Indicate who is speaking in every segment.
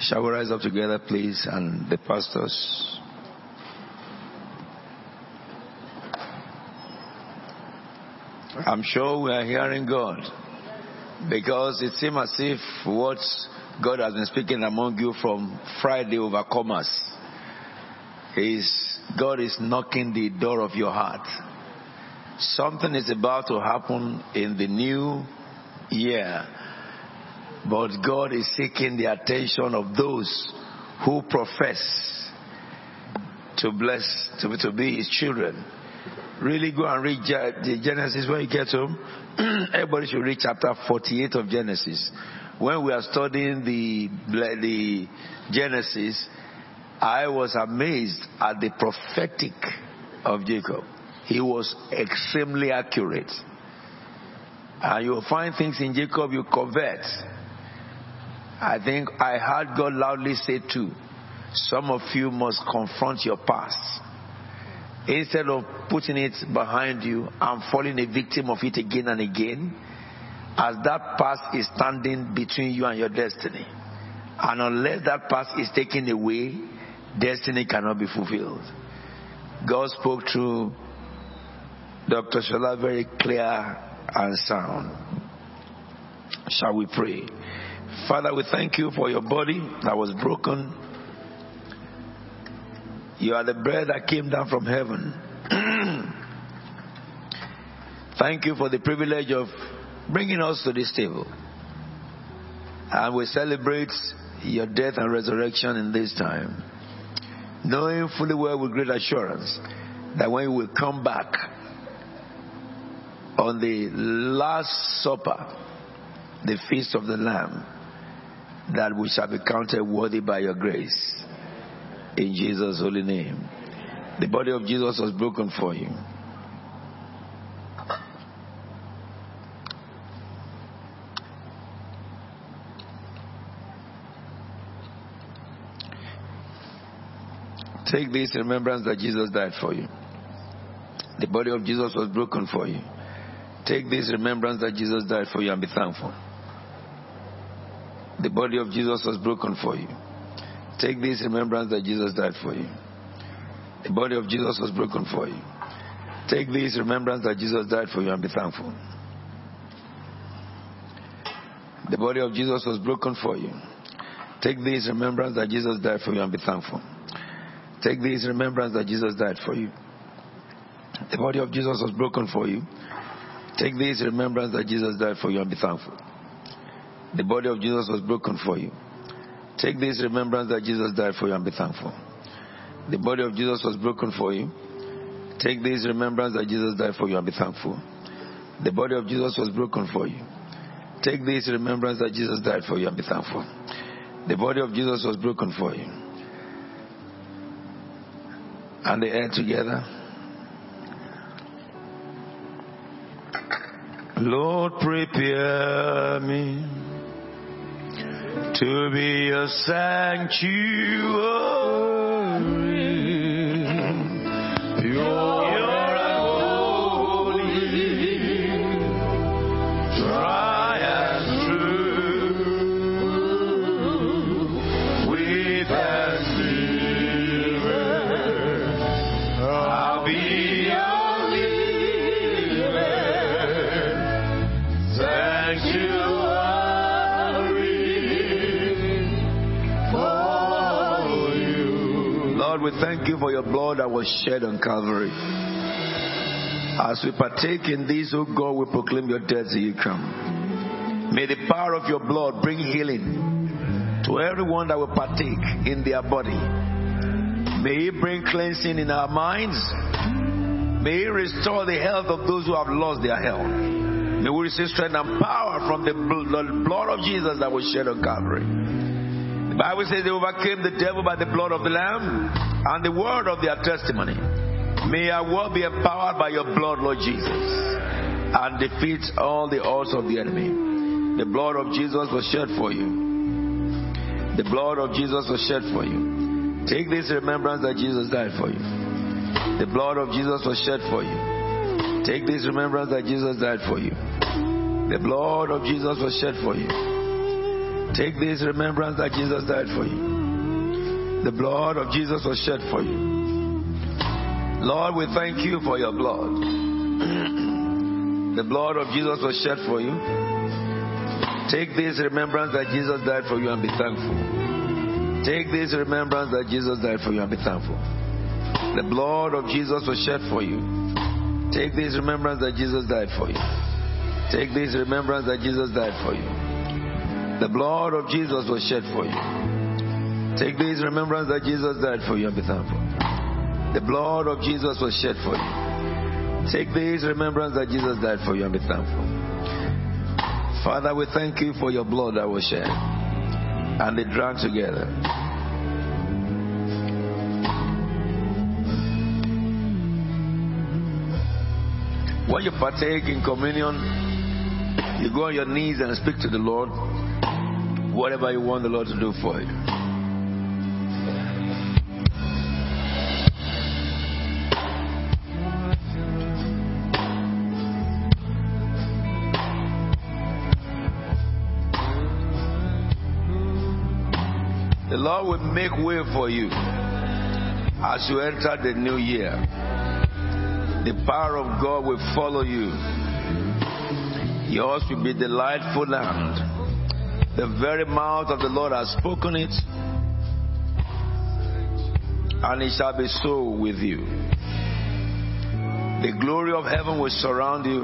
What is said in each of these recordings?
Speaker 1: Shall we rise up together, please, and the pastors? I'm sure we are hearing God because it seems as if what God has been speaking among you from Friday overcomers is God is knocking the door of your heart. Something is about to happen in the new year, but God is seeking the attention of those who profess to bless, to, to be His children. Really go and read the Genesis when you get home. Everybody should read chapter 48 of Genesis. When we are studying the, the Genesis, I was amazed at the prophetic of Jacob. He was extremely accurate. And you'll find things in Jacob you covet. I think I heard God loudly say too, some of you must confront your past. Instead of putting it behind you and falling a victim of it again and again, as that past is standing between you and your destiny. And unless that past is taken away, destiny cannot be fulfilled. God spoke through Dr. Shola very clear and sound. Shall we pray? Father, we thank you for your body that was broken. You are the bread that came down from heaven. thank you for the privilege of bringing us to this table. And we celebrate your death and resurrection in this time, knowing fully well with great assurance that when will come back on the last supper, the feast of the Lamb, that we shall be counted worthy by your grace. In Jesus' holy name. The body of Jesus was broken for you. Take this remembrance that Jesus died for you. The body of Jesus was broken for you. Take this remembrance that Jesus died for you and be thankful. The body of Jesus was broken for you. Take this remembrance that Jesus died for you. The body of Jesus was broken for you. Take this remembrance that Jesus died for you and be thankful. The body of Jesus was broken for you. Take this remembrance that Jesus died for you and be thankful. Take this remembrance that Jesus died for you. The body of Jesus was broken for you. Take this remembrance that Jesus died for you and be thankful. The body of Jesus was broken for you. Take this remembrance that Jesus died for you and be thankful. The body of Jesus was broken for you. Take this remembrance that Jesus died for you and be thankful. The body of Jesus was broken for you. Take this remembrance that Jesus died for you and be thankful. The body of Jesus was broken for you. And the air together. Lord, prepare me to be a sanctuary. Blood that was shed on Calvary. As we partake in this, O God, we proclaim your death till you come. May the power of your blood bring healing to everyone that will partake in their body. May it bring cleansing in our minds. May it restore the health of those who have lost their health. May we receive strength and power from the blood of Jesus that was shed on Calvary. Bible says they overcame the devil by the blood of the Lamb and the word of their testimony. May our world be empowered by your blood, Lord Jesus, and defeat all the odds of the enemy. The blood of Jesus was shed for you. The blood of Jesus was shed for you. Take this remembrance that Jesus died for you. The blood of Jesus was shed for you. Take this remembrance that Jesus died for you. The blood of Jesus was shed for you. Take this remembrance that Jesus died for you. The blood of Jesus was shed for you. Lord, we thank you for your blood. the blood of Jesus was shed for you. Take this remembrance that Jesus died for you and be thankful. Take this remembrance that Jesus died for you and be thankful. The blood of Jesus was shed for you. Take this remembrance that Jesus died for you. Take this remembrance that Jesus died for you. The blood of Jesus was shed for you. Take this remembrance that Jesus died for you and be thankful. The blood of Jesus was shed for you. Take this remembrance that Jesus died for you and be thankful. Father, we thank you for your blood that was shed and they drank together. When you partake in communion, you go on your knees and speak to the Lord whatever you want the Lord to do for you. The Lord will make way for you as you enter the new year. The power of God will follow you. Yours will be delightful land. The very mouth of the Lord has spoken it, and it shall be so with you. The glory of heaven will surround you,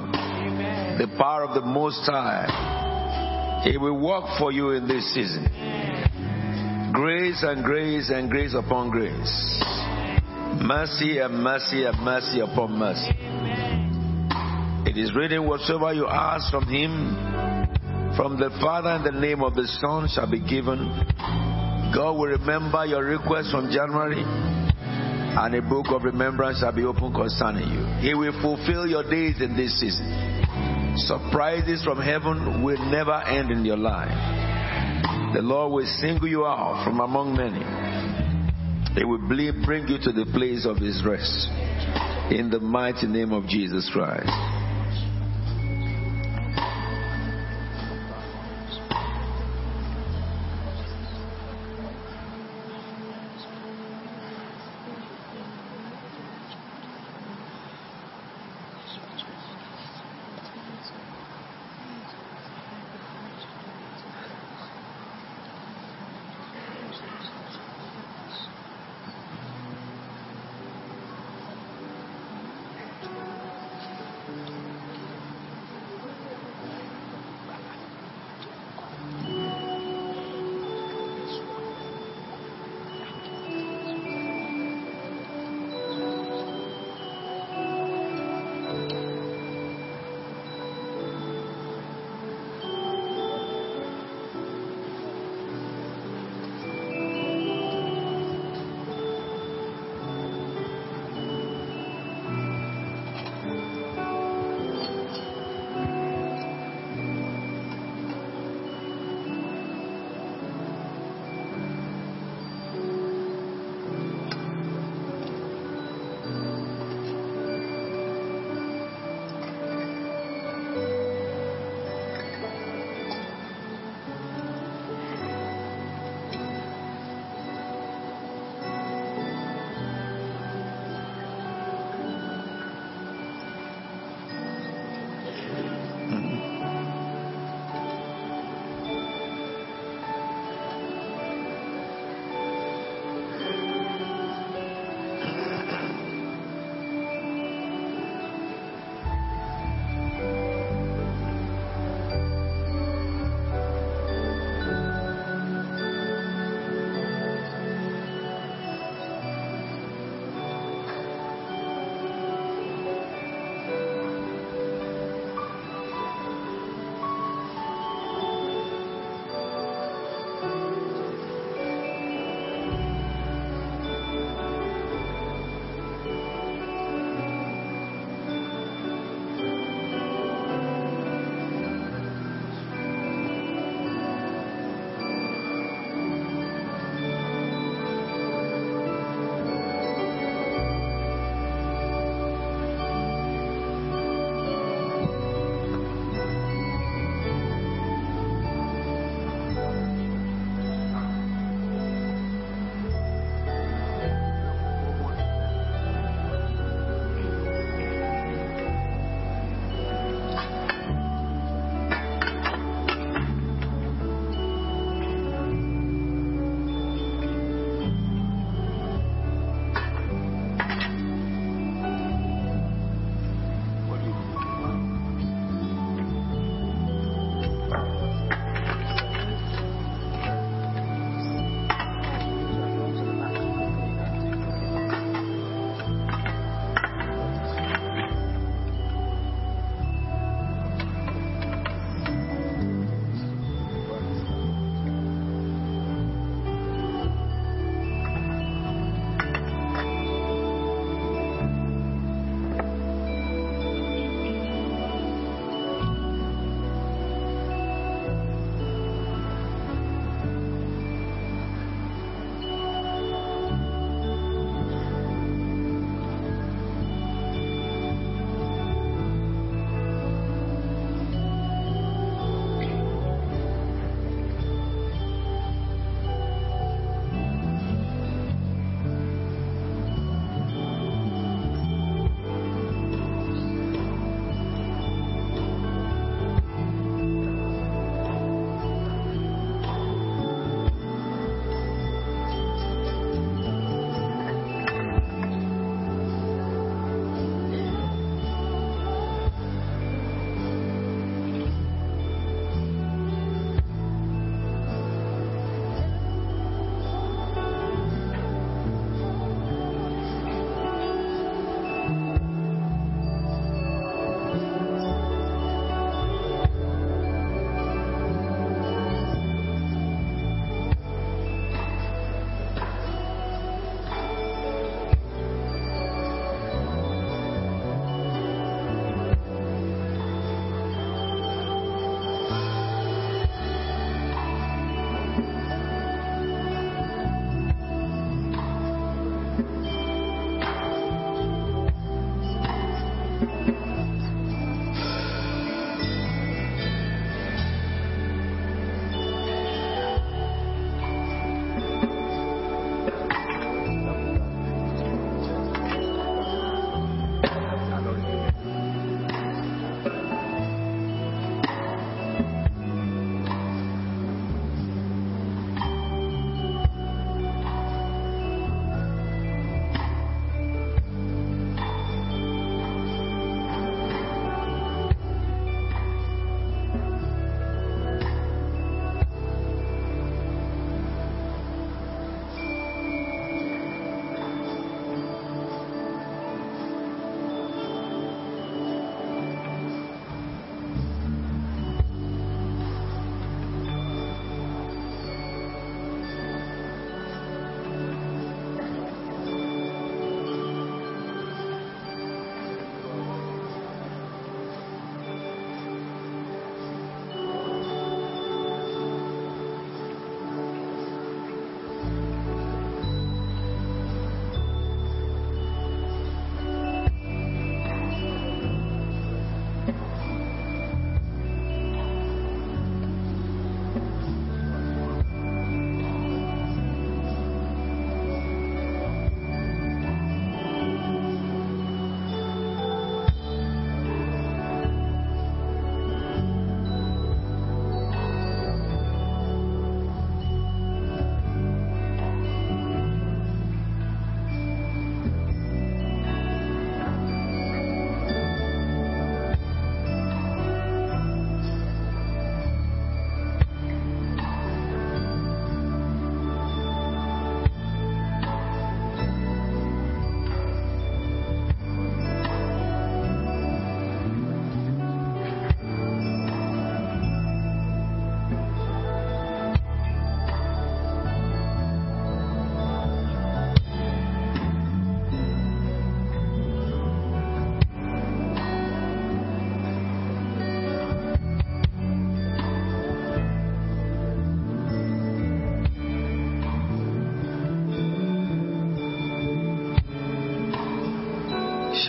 Speaker 1: the power of the Most High. He will work for you in this season. Grace and grace and grace upon grace. Mercy and mercy and mercy upon mercy. It is written, whatsoever you ask from Him, from the Father in the name of the Son shall be given. God will remember your request from January, and a book of remembrance shall be opened concerning you. He will fulfill your days in this season. Surprises from heaven will never end in your life. The Lord will single you out from among many. He will bring you to the place of His rest. In the mighty name of Jesus Christ.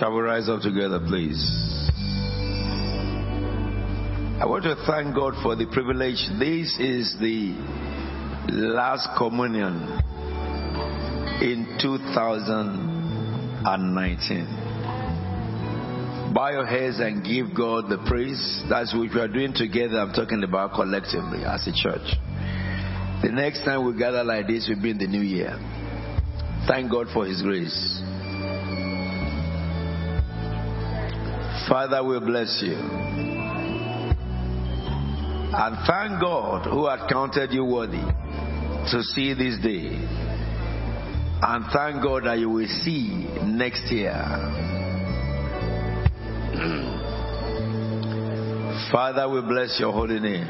Speaker 1: Shall we rise up together, please? I want to thank God for the privilege. This is the last communion in 2019. Bow your heads and give God the praise. That's what we are doing together. I'm talking about collectively as a church. The next time we gather like this will be in the new year. Thank God for His grace. Father, we bless you. And thank God who had counted you worthy to see this day. And thank God that you will see next year. Father, we bless your holy name.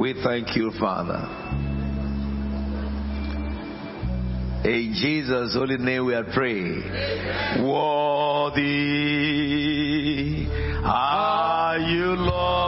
Speaker 1: We thank you, Father. In Jesus' holy name we are praying. Worthy are you, Lord.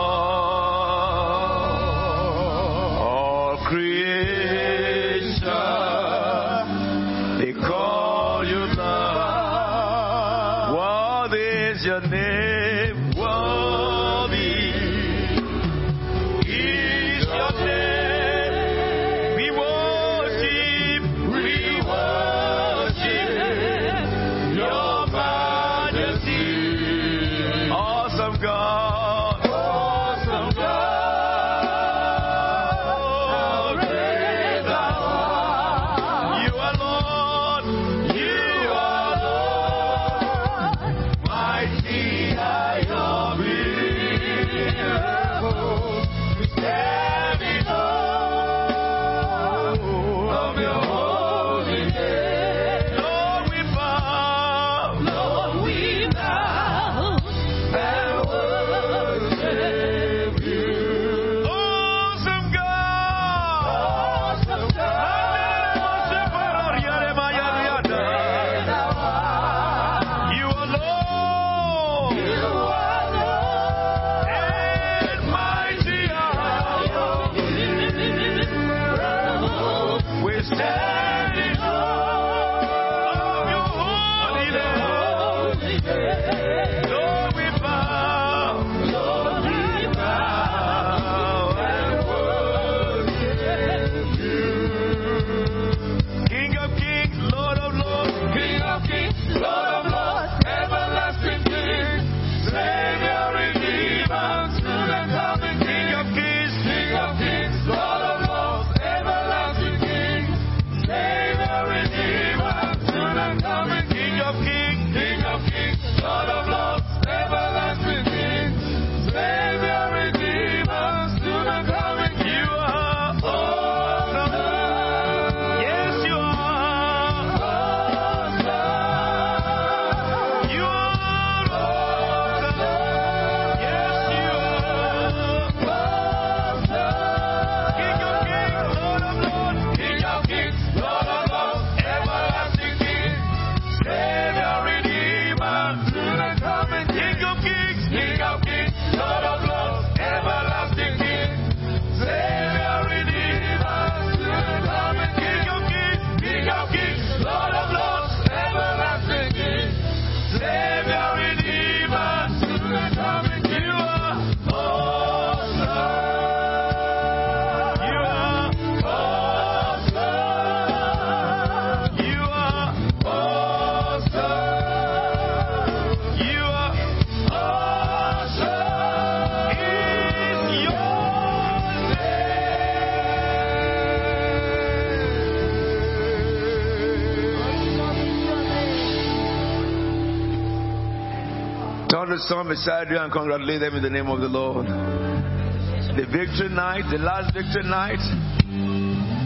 Speaker 1: Someone beside you and congratulate them in the name of the Lord. The victory night, the last victory night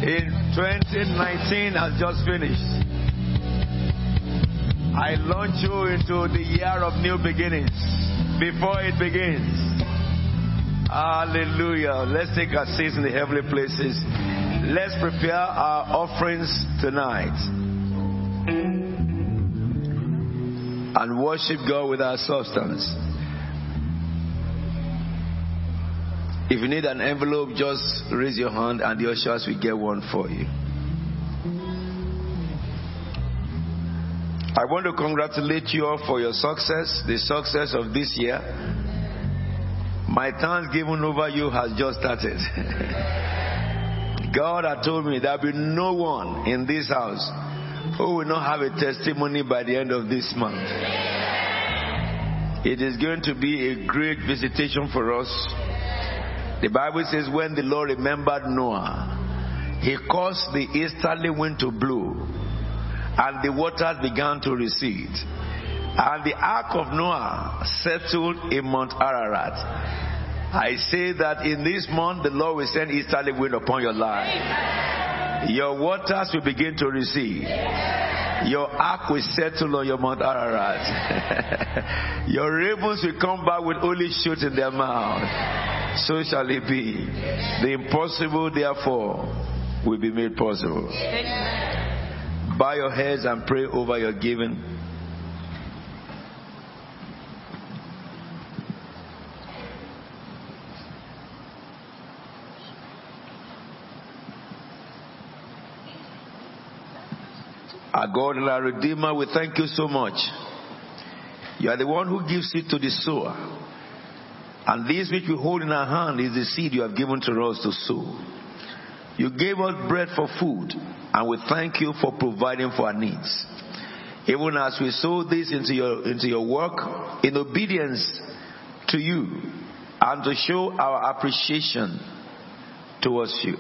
Speaker 1: in 2019 has just finished. I launch you into the year of new beginnings before it begins. Hallelujah. Let's take our seats in the heavenly places. Let's prepare our offerings tonight Mm-hmm. and worship God with our substance. If you need an envelope, just raise your hand and the ushers will get one for you. I want to congratulate you all for your success, the success of this year. My thanksgiving over you has just started. God had told me there will be no one in this house who will not have a testimony by the end of this month. It is going to be a great visitation for us. The Bible says, when the Lord remembered Noah, he caused the easterly wind to blow and the waters began to recede. And the ark of Noah settled in Mount Ararat. I say that in this month the Lord will send easterly wind upon your life. Your waters will begin to recede. Your ark will settle on your Mount Ararat. your ravens will come back with only shoots in their mouth. So shall it be. The impossible, therefore, will be made possible. Bow your heads and pray over your giving. Our God and our Redeemer, we thank you so much. You are the one who gives it to the sower. And this which we hold in our hand is the seed you have given to us to sow. You gave us bread for food, and we thank you for providing for our needs. Even as we sow this into your, into your work in obedience to you and to show our appreciation towards you.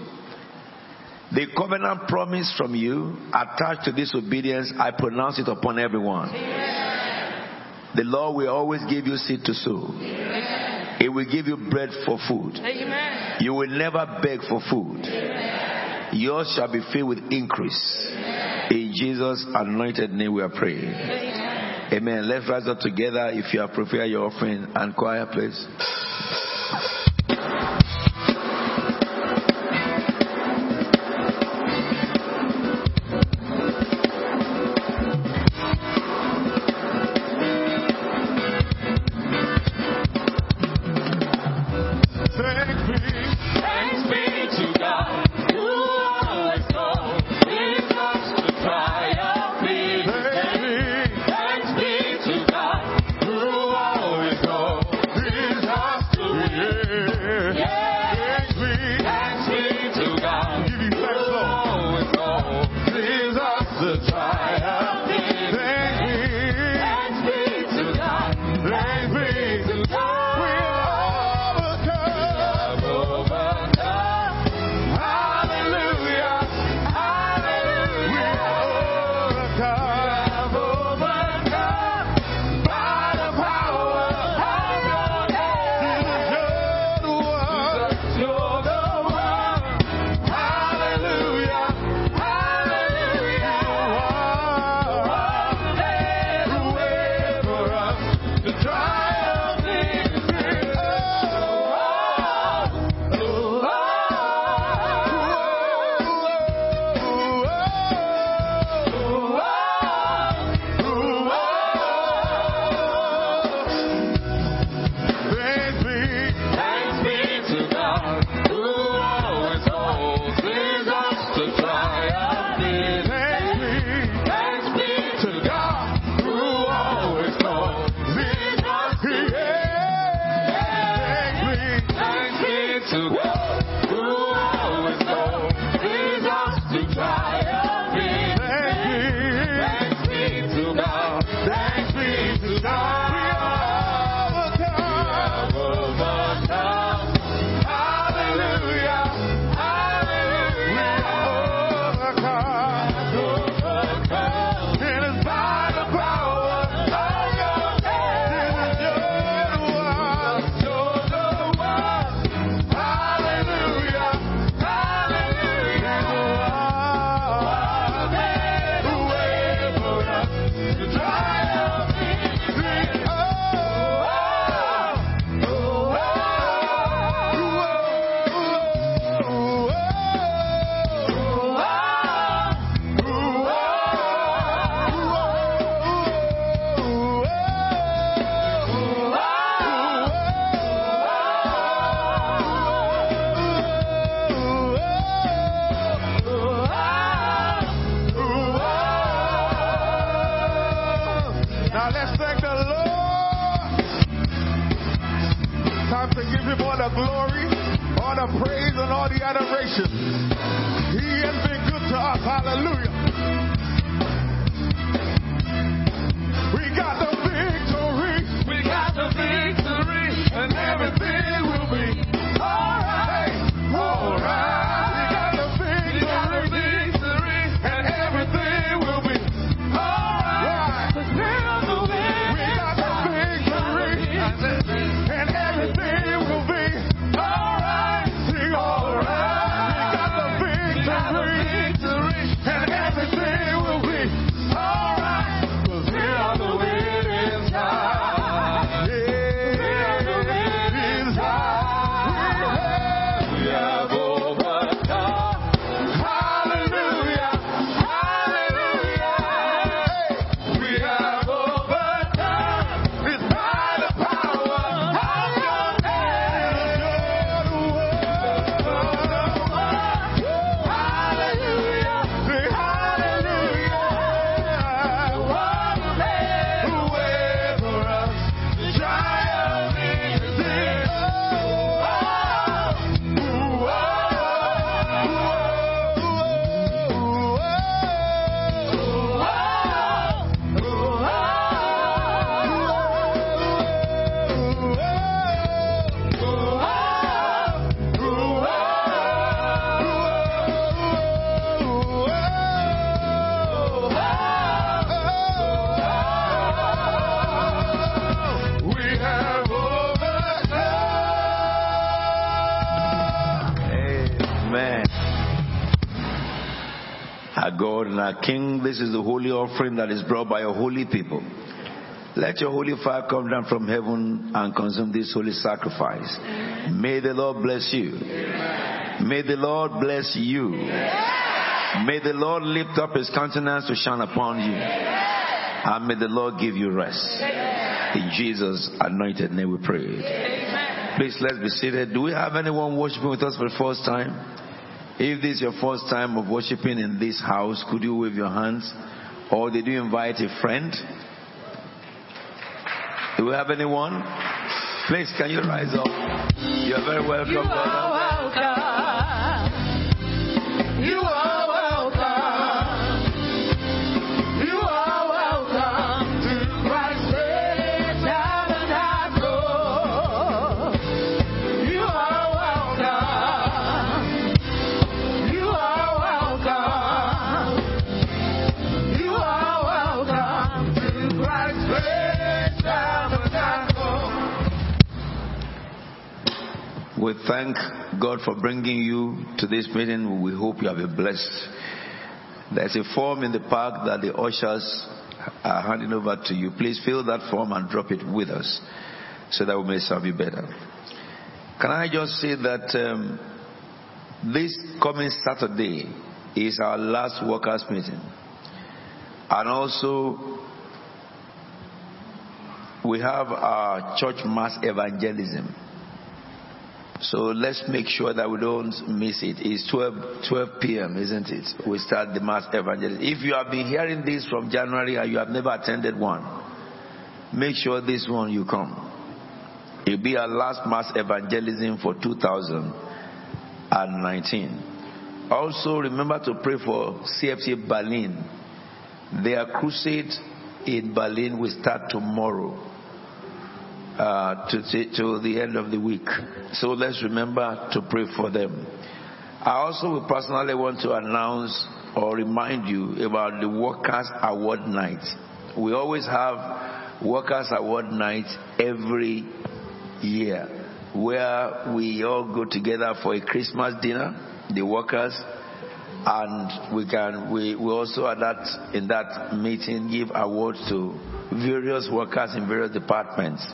Speaker 1: The covenant promise from you attached to this obedience, I pronounce it upon everyone. The Lord will always give you seed to sow. It will give you bread for food.
Speaker 2: Amen.
Speaker 1: You will never beg for food. Yours shall be filled with increase. In Jesus' anointed name we are praying. Amen. Let's rise up together if you have prepared your offering and choir, please.
Speaker 2: God and
Speaker 1: our King, this is the holy offering that is brought by your holy people. Let your holy fire come down from heaven and consume this holy sacrifice. May the Lord bless you. May the Lord bless you. May the Lord lift up his countenance to shine upon you. And may the Lord give you rest. In Jesus' anointed name we pray. Please let's be seated. Do we have anyone worshiping with us for the first time? If this is your first time of worshiping in this house, could you wave your hands? Or did you invite a friend? Do we have anyone? Please, can you rise up? You are very welcome,
Speaker 2: You are welcome.
Speaker 1: We thank God for bringing you to this meeting. We hope you have been blessed. There's a form in the park that the ushers are handing over to you. Please fill that form and drop it with us so that we may serve you better. Can I just say that um, this coming Saturday is our last workers' meeting. And also, we have our church mass evangelism. So let's make sure that we don't miss it. It's 12, 12 p.m., isn't it? We start the mass evangelism. If you have been hearing this from January and you have never attended one, make sure this one you come. It'll be our last mass evangelism for 2019. Also, remember to pray for CFC Berlin. Their crusade in Berlin will start tomorrow uh, to, to, the end of the week. So let's remember to pray for them. I also personally want to announce or remind you about the Workers' Award Night. We always have Workers' Award Night every year where we all go together for a Christmas dinner, the workers, and we can we, we also at that in that meeting give awards to various workers in various departments.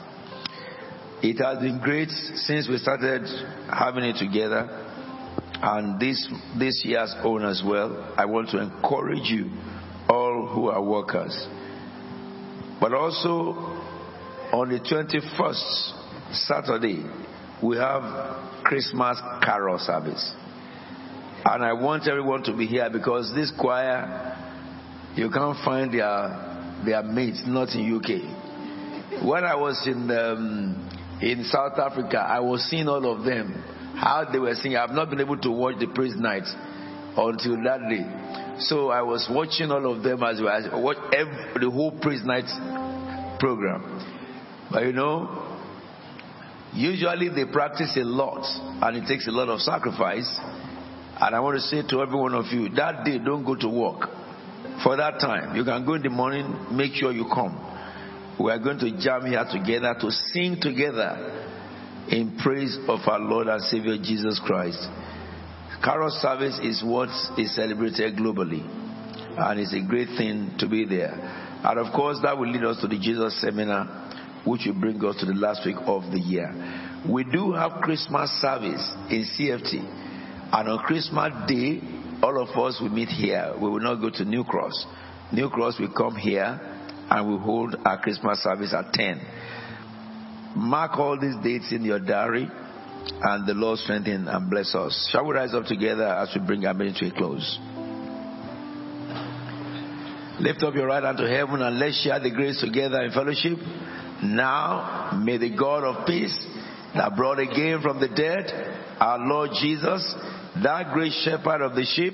Speaker 1: It has been great since we started having it together, and this this year's own as well. I want to encourage you, all who are workers, but also on the 21st Saturday we have Christmas carol service, and I want everyone to be here because this choir you can't find their their mates not in UK. When I was in um, in South Africa, I was seeing all of them. how they were singing. I've not been able to watch the praise night until that day. So I was watching all of them as well. I watched every, the whole praise night program. But you know, usually they practice a lot and it takes a lot of sacrifice. And I want to say to every one of you, that day don't go to work for that time. You can go in the morning, make sure you come. We are going to jam here together to sing together in praise of our Lord and Savior Jesus Christ. Carol service is what is celebrated globally, and it's a great thing to be there. And of course, that will lead us to the Jesus seminar, which will bring us to the last week of the year. We do have Christmas service in CFT, and on Christmas Day, all of us will meet here. We will not go to New Cross. New Cross will come here, and we hold our Christmas service at 10. Mark all these dates in your diary, and the Lord strengthen and bless us. Shall we rise up together as we bring our meeting to a close? Lift up your right hand to heaven and let's share the grace together in fellowship. Now, may the God of peace that brought again from the dead our Lord Jesus, that great shepherd of the sheep,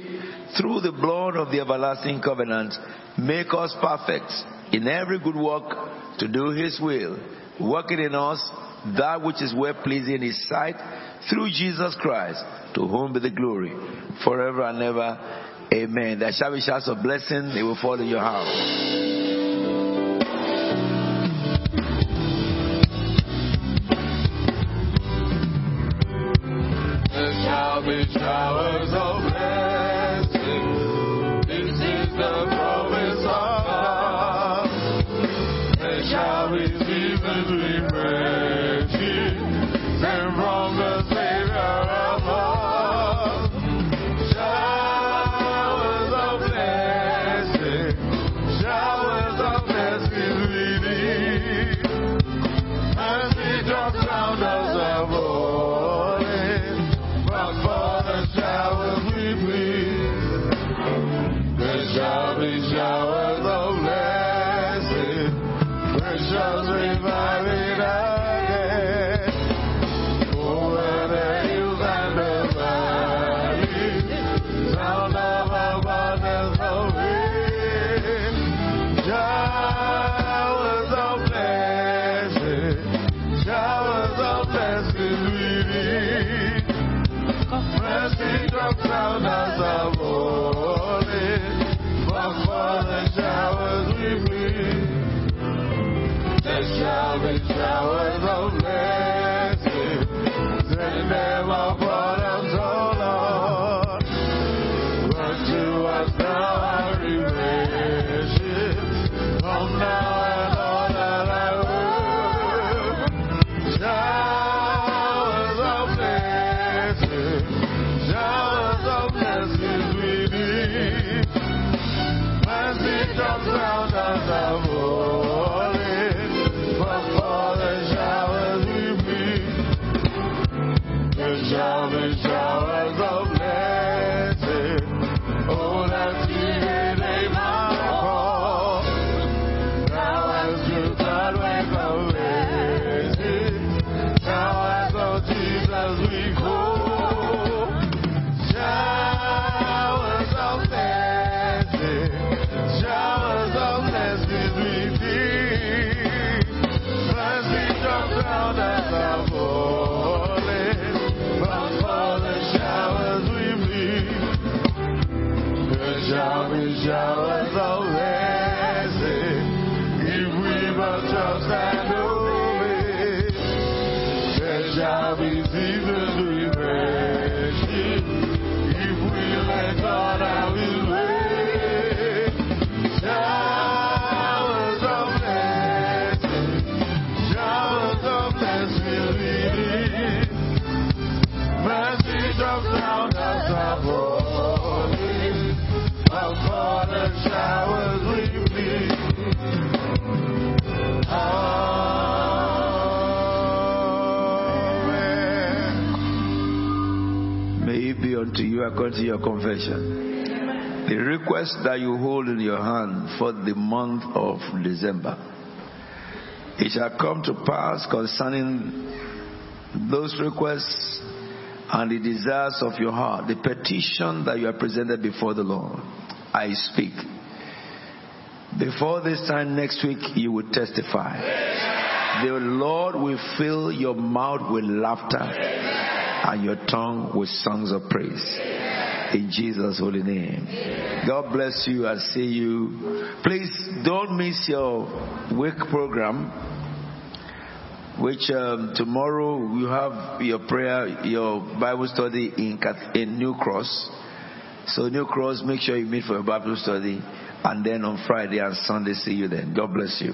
Speaker 1: through the blood of the everlasting covenant, make us perfect in every good work to do his will, working in us that which is well pleasing in his sight, through Jesus Christ, to whom be the glory forever and ever. Amen. There shall be shouts of blessing, they will fall in your house.
Speaker 3: Precious
Speaker 1: Unto you according to your confession. The request that you hold in your hand for the month of December. It shall come to pass concerning those requests and the desires of your heart, the petition that you have presented before the Lord. I speak. Before this time next week, you will testify. The Lord will fill your mouth with laughter and your tongue with songs of praise. In Jesus' holy name. God bless you I see you. Please don't miss your week program, which um, tomorrow you have your prayer, your Bible study in, in New Cross. So New Cross, make sure you meet for a Bible study. And then on Friday and Sunday, see you then. God bless you.